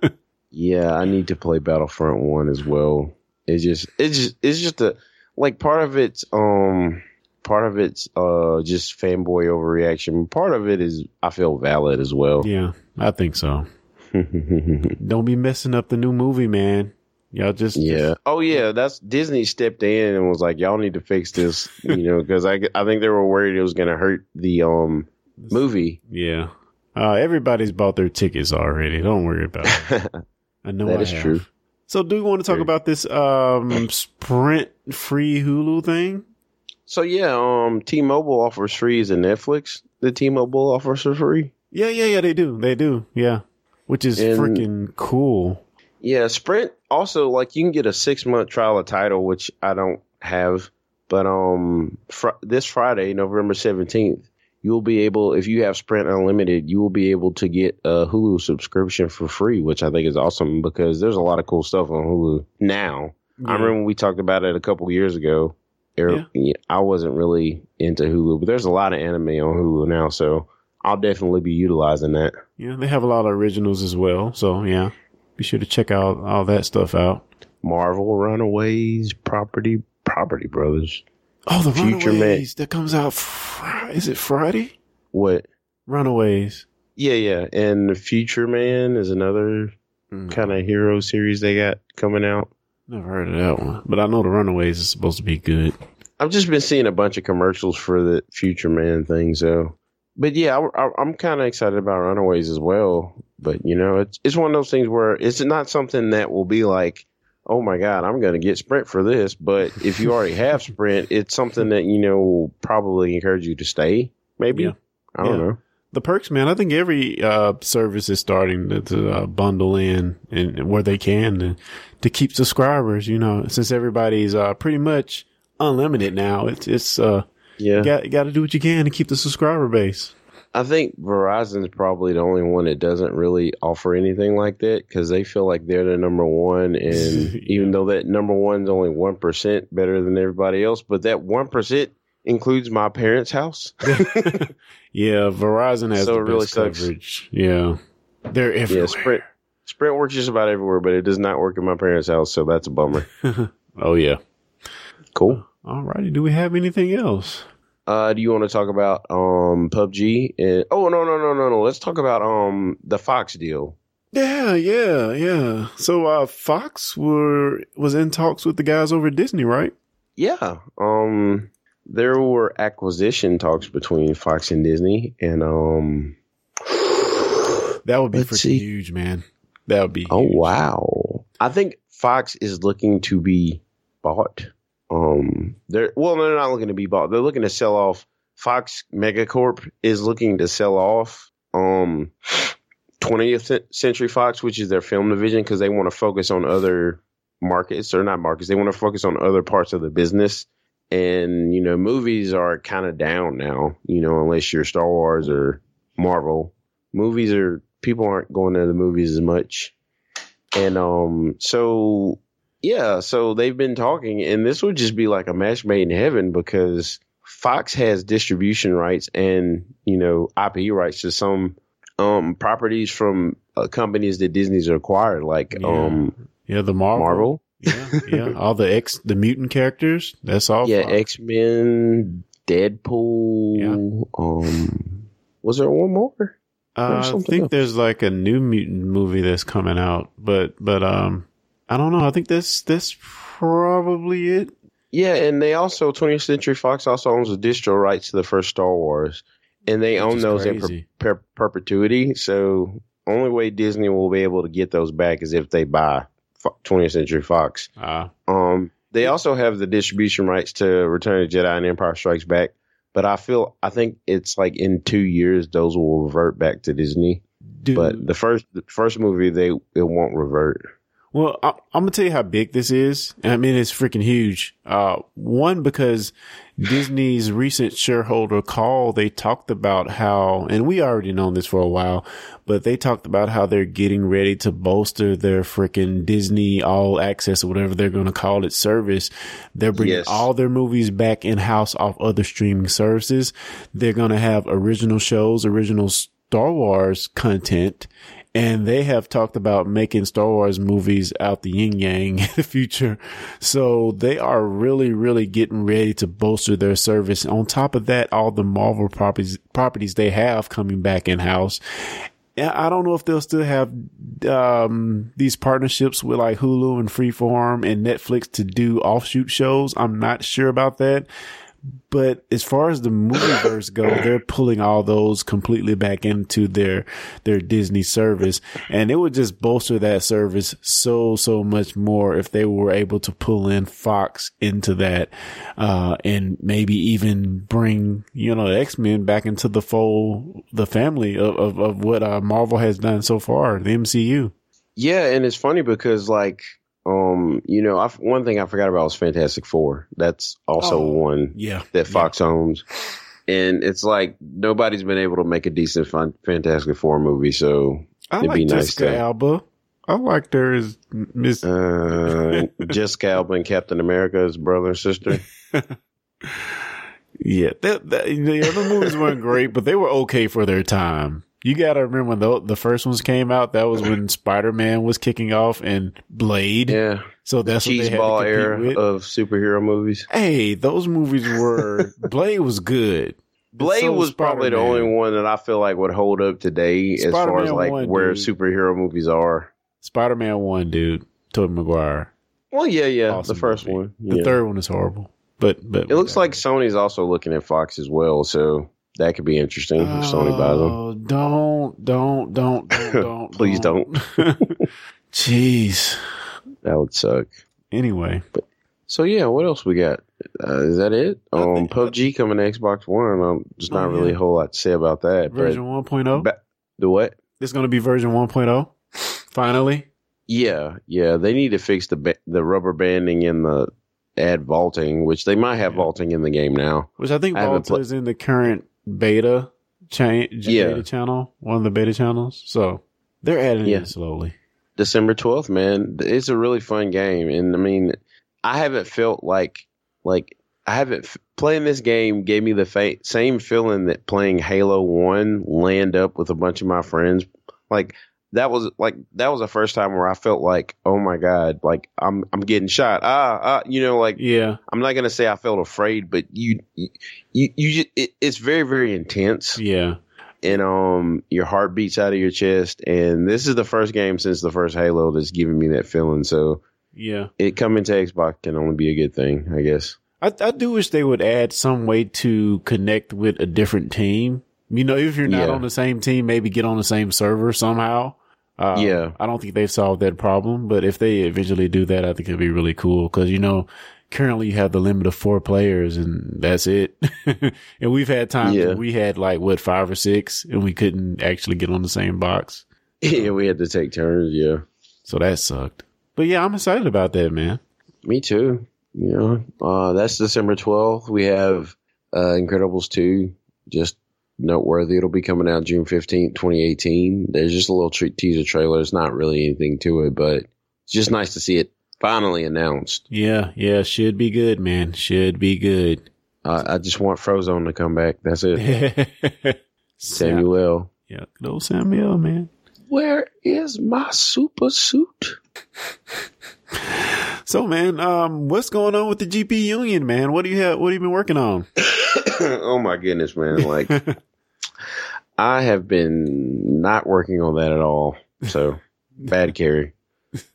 Yeah, I need to play Battlefront One as well. It's just it's just it's just a like part of it's um part of it's uh just fanboy overreaction. Part of it is I feel valid as well. yeah, I think so. Don't be messing up the new movie, man. Y'all just yeah. Oh yeah, that's Disney stepped in and was like, y'all need to fix this, you know, because I I think they were worried it was gonna hurt the um movie. yeah. Uh, everybody's bought their tickets already. Don't worry about it. I know That I is have. true. So, do we want to talk about this um Sprint free Hulu thing? So yeah, um, T-Mobile offers free Is a Netflix. The T-Mobile offers for free. Yeah, yeah, yeah. They do. They do. Yeah, which is And- freaking cool. Yeah, Sprint also like you can get a six month trial of Tidal, which I don't have. But um, fr- this Friday, November seventeenth, you'll be able, if you have Sprint Unlimited, you will be able to get a Hulu subscription for free, which I think is awesome because there's a lot of cool stuff on Hulu now. I remember we talked about it a couple years ago. Er- I wasn't really into Hulu, but there's a lot of anime on Hulu now, so I'll definitely be utilizing that. Yeah, they have a lot of originals as well. So yeah, be sure to check out all that stuff out. Marvel Runaways, Property, Property Brothers. Oh, the Future Man. Runaways that comes out. Fr- is it Friday? What? Runaways. Yeah, yeah. And the Future Man is another Mm, kind of hero series they got coming out. Never heard of that one, but I know the Runaways is supposed to be good. I've just been seeing a bunch of commercials for the Future Man thing, so. But yeah, I, I, I'm kind of excited about Runaways as well. But you know, it's it's one of those things where it's not something that will be like, oh my god, I'm going to get Sprint for this. But if you already have Sprint, it's something that you know will probably encourage you to stay. Maybe Yeah. I don't Yeah. know. The perks, man. I think every uh, service is starting to, to uh, bundle in and and where they can to, to keep subscribers. You know, since everybody's uh, pretty much unlimited now, it's it's uh, Yeah, you got got to do what you can to keep the subscriber base. I think Verizon's probably the only one that doesn't really offer anything like that because they feel like they're the number one, and Yeah. even though that number one's only one percent better than everybody else, but that one percent includes my parents' house. Yeah, Verizon has So the it really best sucks. coverage. Yeah, they're everywhere. Yeah, Sprint. Sprint works just about everywhere, but it does not work in my parents' house, so that's a bummer. oh yeah. Cool. Alrighty, do we have anything else? Uh, do you want to talk about um PUBG? And, oh no no no no no. Let's talk about um the Fox deal. Yeah, yeah, yeah. So uh Fox were was in talks with the guys over at Disney, right? Yeah. Um, there were acquisition talks between Fox and Disney, and um. That would be freaking huge, man. That would be Oh huge. wow! I think Fox is looking to be bought. Um, they're well, they're not looking to be bought. They're looking to sell off. Fox Megacorp is looking to sell off um 20th Century Fox, which is their film division, because they want to focus on other markets or not markets. They want to focus on other parts of the business. And you know, movies are kind of down now. You know, unless you're Star Wars or Marvel, movies are people aren't going to the movies as much. And um, so yeah, so they've been talking, and this would just be like a match made in heaven because Fox has distribution rights and you know IP rights to some um properties from uh, companies that Disney's acquired, like Yeah. um Yeah, the Marvel. Marvel, Yeah, yeah. All the X the mutant characters. That's all. yeah, X Men, Deadpool. Um, was there one more? Uh, I think else. there's like a new mutant movie that's coming out, but but um, I don't know. I think that's that's probably it. Yeah, and they also 20th Century Fox also owns the distro rights to the first Star Wars, and they Which own those in per- per- perpetuity. So only way Disney will be able to get those back is if they buy 20th Century Fox. Ah, Um, they also have the distribution rights to Return of the Jedi and Empire Strikes Back, but I feel I think it's like in two years those will revert back to Disney. dude. But the first the first movie they it won't revert. Well, I, I'm gonna tell you how big this is. I mean, it's freaking huge. Uh, one because Disney's recent shareholder call, they talked about how, and we already known this for a while, but they talked about how they're getting ready to bolster their freaking Disney All Access or whatever they're going to call it service. They're bringing Yes. all their movies back in house off other streaming services. They're going to have original shows, original Star Wars content, and they have talked about making Star Wars movies out the yin yang in the future. So they are really, really getting ready to bolster their service. On top of that, all the Marvel properties, properties they have coming back in house. I don't know if they'll still have um, these partnerships with like Hulu and Freeform and Netflix to do offshoot shows. I'm not sure about that. But as far as the movieverse go, they're pulling all those completely back into their their Disney service, and it would just bolster that service so so much more if they were able to pull in Fox into that, uh, and maybe even bring you know X Men back into the fold, the family of of, of what uh, Marvel has done so far, the MCU. Yeah, and it's funny because like um you know I, one thing I forgot about was Fantastic Four. That's also Oh, one Yeah, that Fox owns. And it's like nobody's been able to make a decent fun, Fantastic Four movie, so I it'd like be nice Jessica to- Alba. I like there is Miss. uh, Jessica Alba and Captain America's brother and sister. Yeah, that, that, the other movies weren't great, but they were okay for their time. You got to remember when the, the first ones came out. That was when Spider Man was kicking off and Blade. Yeah, so that's what they had to compete era with. of superhero movies. hey, those movies were Blade was good. Blade So was probably the only one that I feel like would hold up today as far as like one, where dude. superhero movies are. Spider Man one, dude, Tobey Maguire. Well, yeah, yeah, Awesome the first movie. one. The third one is horrible, but but It looks like Sony's also looking at Fox as well, so that could be interesting if Sony buys them. Oh, don't, don't, don't, don't, don't. Please don't. Jeez. That would suck. Anyway, But, So yeah, what else we got? Uh, is that it? Um, think- PUBG coming to Xbox One. Um, just Oh, not really a whole lot to say about that. version 1.0. But ba- the what? It's going to be version 1.0. Finally. Yeah, yeah. They need to fix the ba- the rubber banding and the add vaulting, which they might have Yeah. vaulting in the game now. Which I think I haven't Volta pla- is in the current beta chain, Yeah. beta channel, one of the beta channels. So they're adding Yeah. it slowly. December twelfth, man. It's a really fun game, and I mean, I haven't felt like like I haven't f- playing this game gave me the fa- same feeling that playing Halo One land up with a bunch of my friends. Like that was like that was the first time where I felt like, oh my god, like I'm I'm getting shot. Ah, ah you know, like Yeah. I'm not gonna say I felt afraid, but you you you, just, it, it's very very intense Yeah. and um your heart beats out of your chest and this is the first game since the first halo that's giving me that feeling so Yeah. it coming to xbox can only be a good thing i guess I, I do wish they would add some way to connect with a different team. You know, if you're not Yeah. on the same team, maybe get on the same server somehow. Uh, Yeah. I don't think they've solved that problem, but if they eventually do that, I think it'd be really cool. Cause you know, currently you have the limit of four players and that's it. and we've had times Yeah. we had like what, five or six and we couldn't actually get on the same box. yeah we had to take turns yeah So that sucked. But yeah, I'm excited about that, man. me too you know uh that's december 12th we have uh incredibles 2 just noteworthy it'll be coming out june 15th 2018 there's just a little tre- teaser trailer it's not really anything to it but it's just nice to see it finally announced Yeah. Yeah. Should be good, man. Should be good. Uh, I just want Frozone to come back. That's it. Samuel. yeah, good old Samuel, man. Where is my super suit? So, man, um, what's going on with the GP Union, man? What do you have? What have you been working on? oh my goodness, man. Like, I have been not working on that at all. So, bad Kary.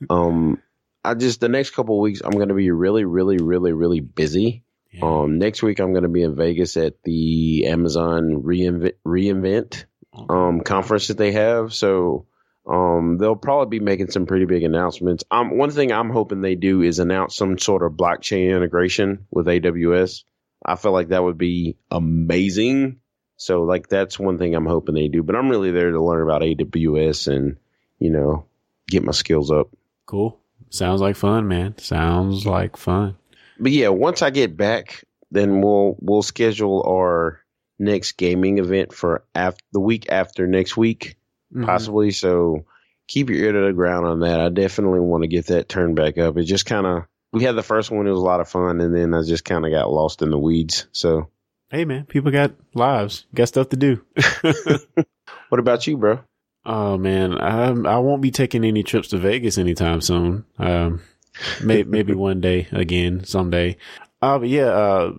Um, I just, the next couple of weeks, I'm going to be really, really, really, really busy. Um, next week, I'm going to be in Vegas at the Amazon re:Invent, re:Invent um, conference that they have. So um, they'll probably be making some pretty big announcements. Um, one thing I'm hoping they do is announce some sort of blockchain integration with AWS. I feel like that would be amazing. So like that's one thing I'm hoping they do. But I'm really there to learn about AWS and you know get my skills up. Cool. Sounds like fun, man. Sounds like fun. But yeah, once I get back, then we'll we'll schedule our next gaming event for af- the week after next week. Mhm. possibly. So keep your ear to the ground on that. I definitely want to get that turned back up. It just kind of we had the first one; it was a lot of fun, and then I just kind of got lost in the weeds. So, Hey, man, people got lives, got stuff to do. what about you, bro? Oh man, I I won't be taking any trips to Vegas anytime soon. Um, may, maybe one day again, someday. Uh, but yeah, uh,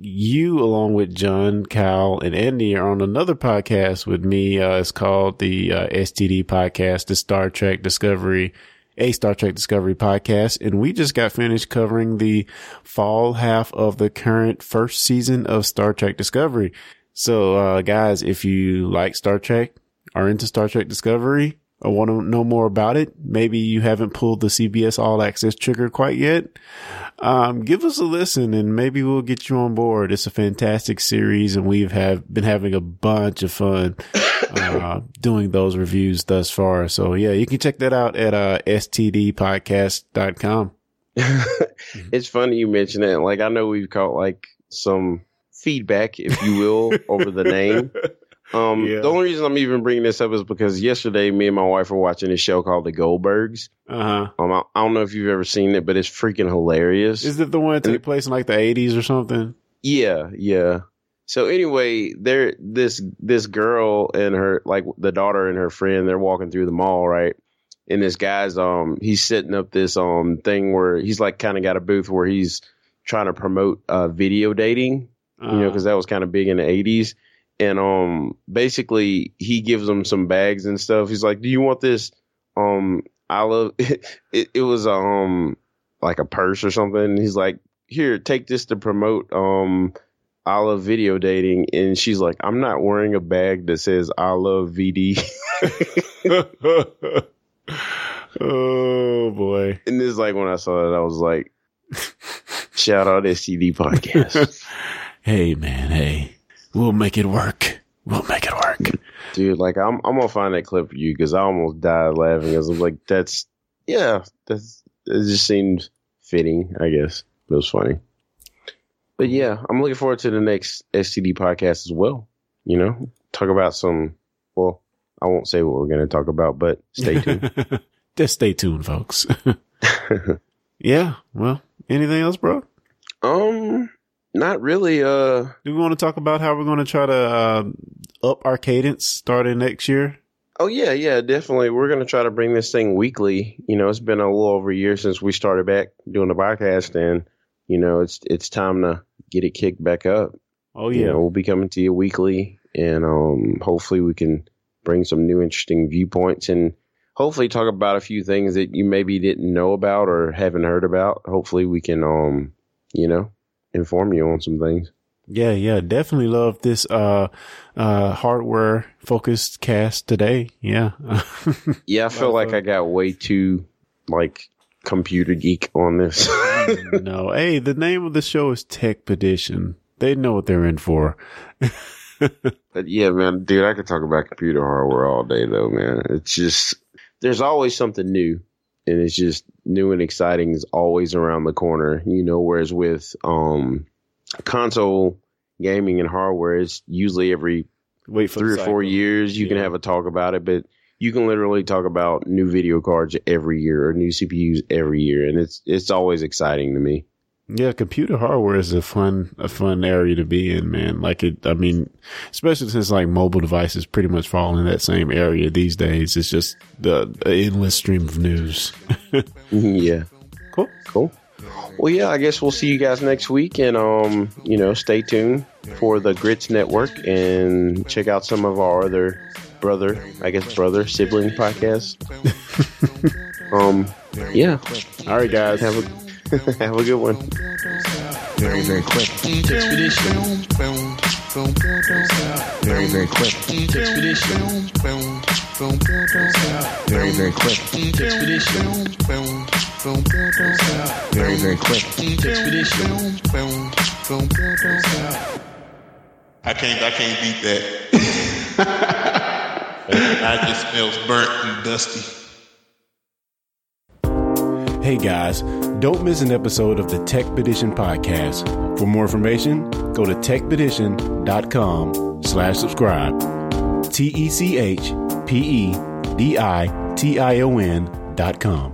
you along with John, Cal, and Andy are on another podcast with me. Uh, it's called the uh, STD podcast, the Star Trek Discovery, a Star Trek Discovery podcast, and we just got finished covering the fall half of the current first season of Star Trek Discovery. So, uh, guys, if you like Star Trek, are into Star Trek Discovery or want to know more about it, maybe you haven't pulled the CBS All Access trigger quite yet, um, give us a listen and maybe we'll get you on board. It's a fantastic series and we've have been having a bunch of fun, uh, doing those reviews thus far. So yeah, you can check that out at, uh, stdpodcast.com. it's funny you mention that. Like I know we've caught like some feedback, if you will, over the name. Um, Yeah. The only reason I'm even bringing this up is because yesterday me and my wife were watching a show called The Goldbergs. Uh huh. Um, I, I don't know if you've ever seen it, but it's freaking hilarious. Is it the one that took place in like the eighties or something? Yeah, yeah. So anyway, there this this girl and her like the daughter and her friend they're walking through the mall, right? And this guy's um he's setting up this um thing where he's like kind of got a booth where he's trying to promote uh video dating, you know, because that was kind of big in the 80s. And um basically he gives them some bags and stuff. He's like, "Do you want this um I love it, it was um like a purse or something." He's like, "Here, take this to promote um I love video dating." And she's like, "I'm not wearing a bag that says I love VD." Oh boy. And this is like when I saw it, I was like, shout out STD podcast. hey man, hey. We'll make it work. We'll make it work. Dude, like I'm I'm gonna find that clip for you because I almost died laughing because I'm like, that's yeah, that's it just seemed fitting, I guess. It was funny. But yeah, I'm looking forward to the next STD podcast as well. You know, talk about some well, I won't say what we're gonna talk about, but stay tuned. Just stay tuned, folks. yeah. Well, anything else, bro? um not really uh Do we want to talk about how we're going to try to uh, up our cadence starting next year? Oh yeah, yeah, definitely. We're gonna try to bring this thing weekly. You know, it's been a little over a year since we started back doing the podcast, and you know, it's it's time to get it kicked back up. Oh You yeah. know, we'll be coming to you weekly, and um, hopefully we can bring some new interesting viewpoints, and hopefully talk about a few things that you maybe didn't know about or haven't heard about. Hopefully we can, um, you know, inform you on some things. Yeah, yeah, definitely love this uh uh hardware focused cast today. Yeah. Yeah, I feel like I got way too like computer geek on this. no. Hey, the name of the show is Techpedition. They know what they're in for. But yeah, man, dude, I could talk about computer hardware all day though, man. It's just there's always something new. And it's just new and exciting is always around the corner, you know, whereas with um console gaming and hardware it's usually every Wait for three or four years you can have a talk about it, but you can literally talk about new video cards every year or new CPUs every year and it's it's always exciting to me. Yeah, computer hardware is a fun a fun area to be in, man. Like it I mean, especially since like mobile devices pretty much fall in that same area these days. It's just the, the endless stream of news. yeah. Cool. Cool. Well, yeah, I guess we'll see you guys next week, and um, you know, stay tuned for the Grits Network and check out some of our other brother, I guess, brother sibling podcasts. um, yeah, All right, guys. have a have a good one. very, very quick. Expedition. Very, very quick. Expedition. Very, very quick. Expedition. Very, very quick. Expedition. I can't I can't beat that. I just smells burnt and dusty. Hey guys, don't miss an episode of the Tech Petition podcast. For more information, go to techpedition.com slash subscribe. T E C H P E D I T I O N dot com.